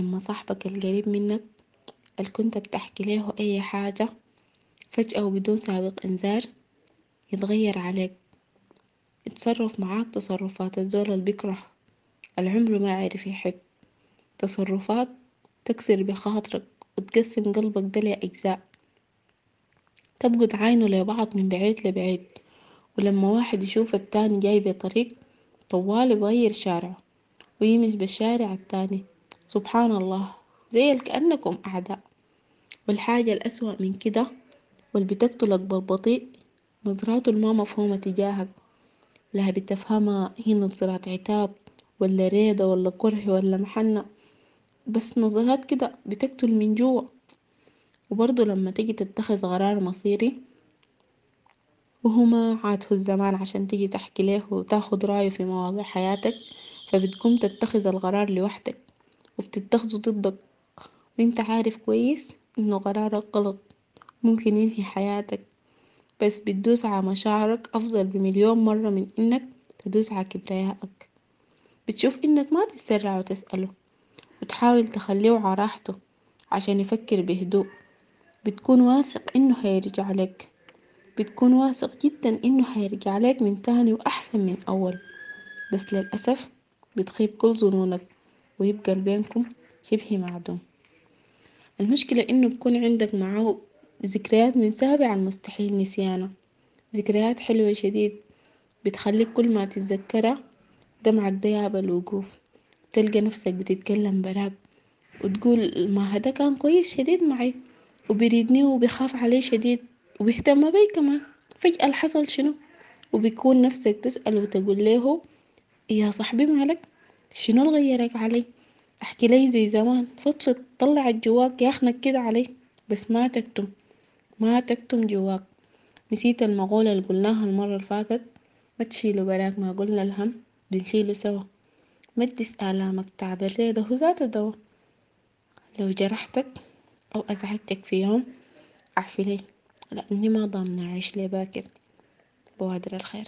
لما صاحبك القريب منك اللي كنت بتحكي له أي حاجة فجأة وبدون سابق إنذار يتغير عليك. يتصرف معاك تصرفات الزول اللي بيكره العمر ما عرف يحب. تصرفات تكسر بخاطرك وتقسم قلبك ده لأجزاء. تبقوا تعاينوا لبعض من بعيد لبعيد. ولما واحد يشوف التاني جاي بطريق طوالي بغير شارعه ويمشي بالشارع التاني سبحان الله زي كأنكم أعداء. والحاجة الأسوأ من كده واللي بتقتلك بالبطيء نظراته الما مفهومة تجاهك. لا بتفهمها هي نظرات عتاب ولا رضا ولا كره ولا محنة. بس نظرات كده بتقتل من جوا. وبرضه لما تيجي تتخذ قرار مصيري وهو ما عاته الزمان عشان تيجي تحكي له وتاخد رأيه في مواضيع حياتك فبتقوم تتخذ القرار لوحدك. وبتتخذه ضدك. وانت عارف كويس إنه قرارك غلط ممكن ينهي حياتك بس بتدوس على مشاعرك أفضل بمليون مرة من إنك تدوس على كبريائك. بتشوف إنك ما تتسرع وتسأله وتحاول تخليه على راحته عشان يفكر بهدوء. بتكون واثق إنه هيرجع لك. بتكون واثق جدا إنه هيرجع لك من تاني وأحسن من أول بس للأسف بتخيب كل ظنونك. ويبقى بينكم شبه معدوم المشكلة إنه بيكون عندك معاه ذكريات من سابع عن مستحيل نسيانها ذكريات حلوة شديد بتخليك كل ما تتذكرها دمعك ده يابى الوقوف. تلقى نفسك بتتكلم براك وتقول ما هدا كان كويس شديد معي وبيريدني وبيخاف علي شديد وبيهتم بي كمان. فجأة اللي حصل شنو؟ وبيكون نفسك تسأل وتقول له يا صاحبي مالك شنو اللي غيرك علي؟ احكي لي زي زمان. فضفض طلع الجواك ياخنك كده علي. بس ما تكتم. ما تكتم جواك. نسيت المقولة اللي قلناها المرة اللي فاتت. ما تشيلوا براك ما قلنا الهم. بنشيله سوا. ما تدس آلامك. تعب الرضا هو ذاته دوا لو جرحتك أو أزعجتك في يوم أعفي لي. لأني ما ضامنة أعيش لباكر بوادر الخير.